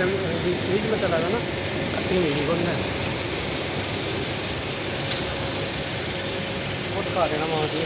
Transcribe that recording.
same series में चला था ना कटिंग मिली बंद है बहुत खा देना वहाँ से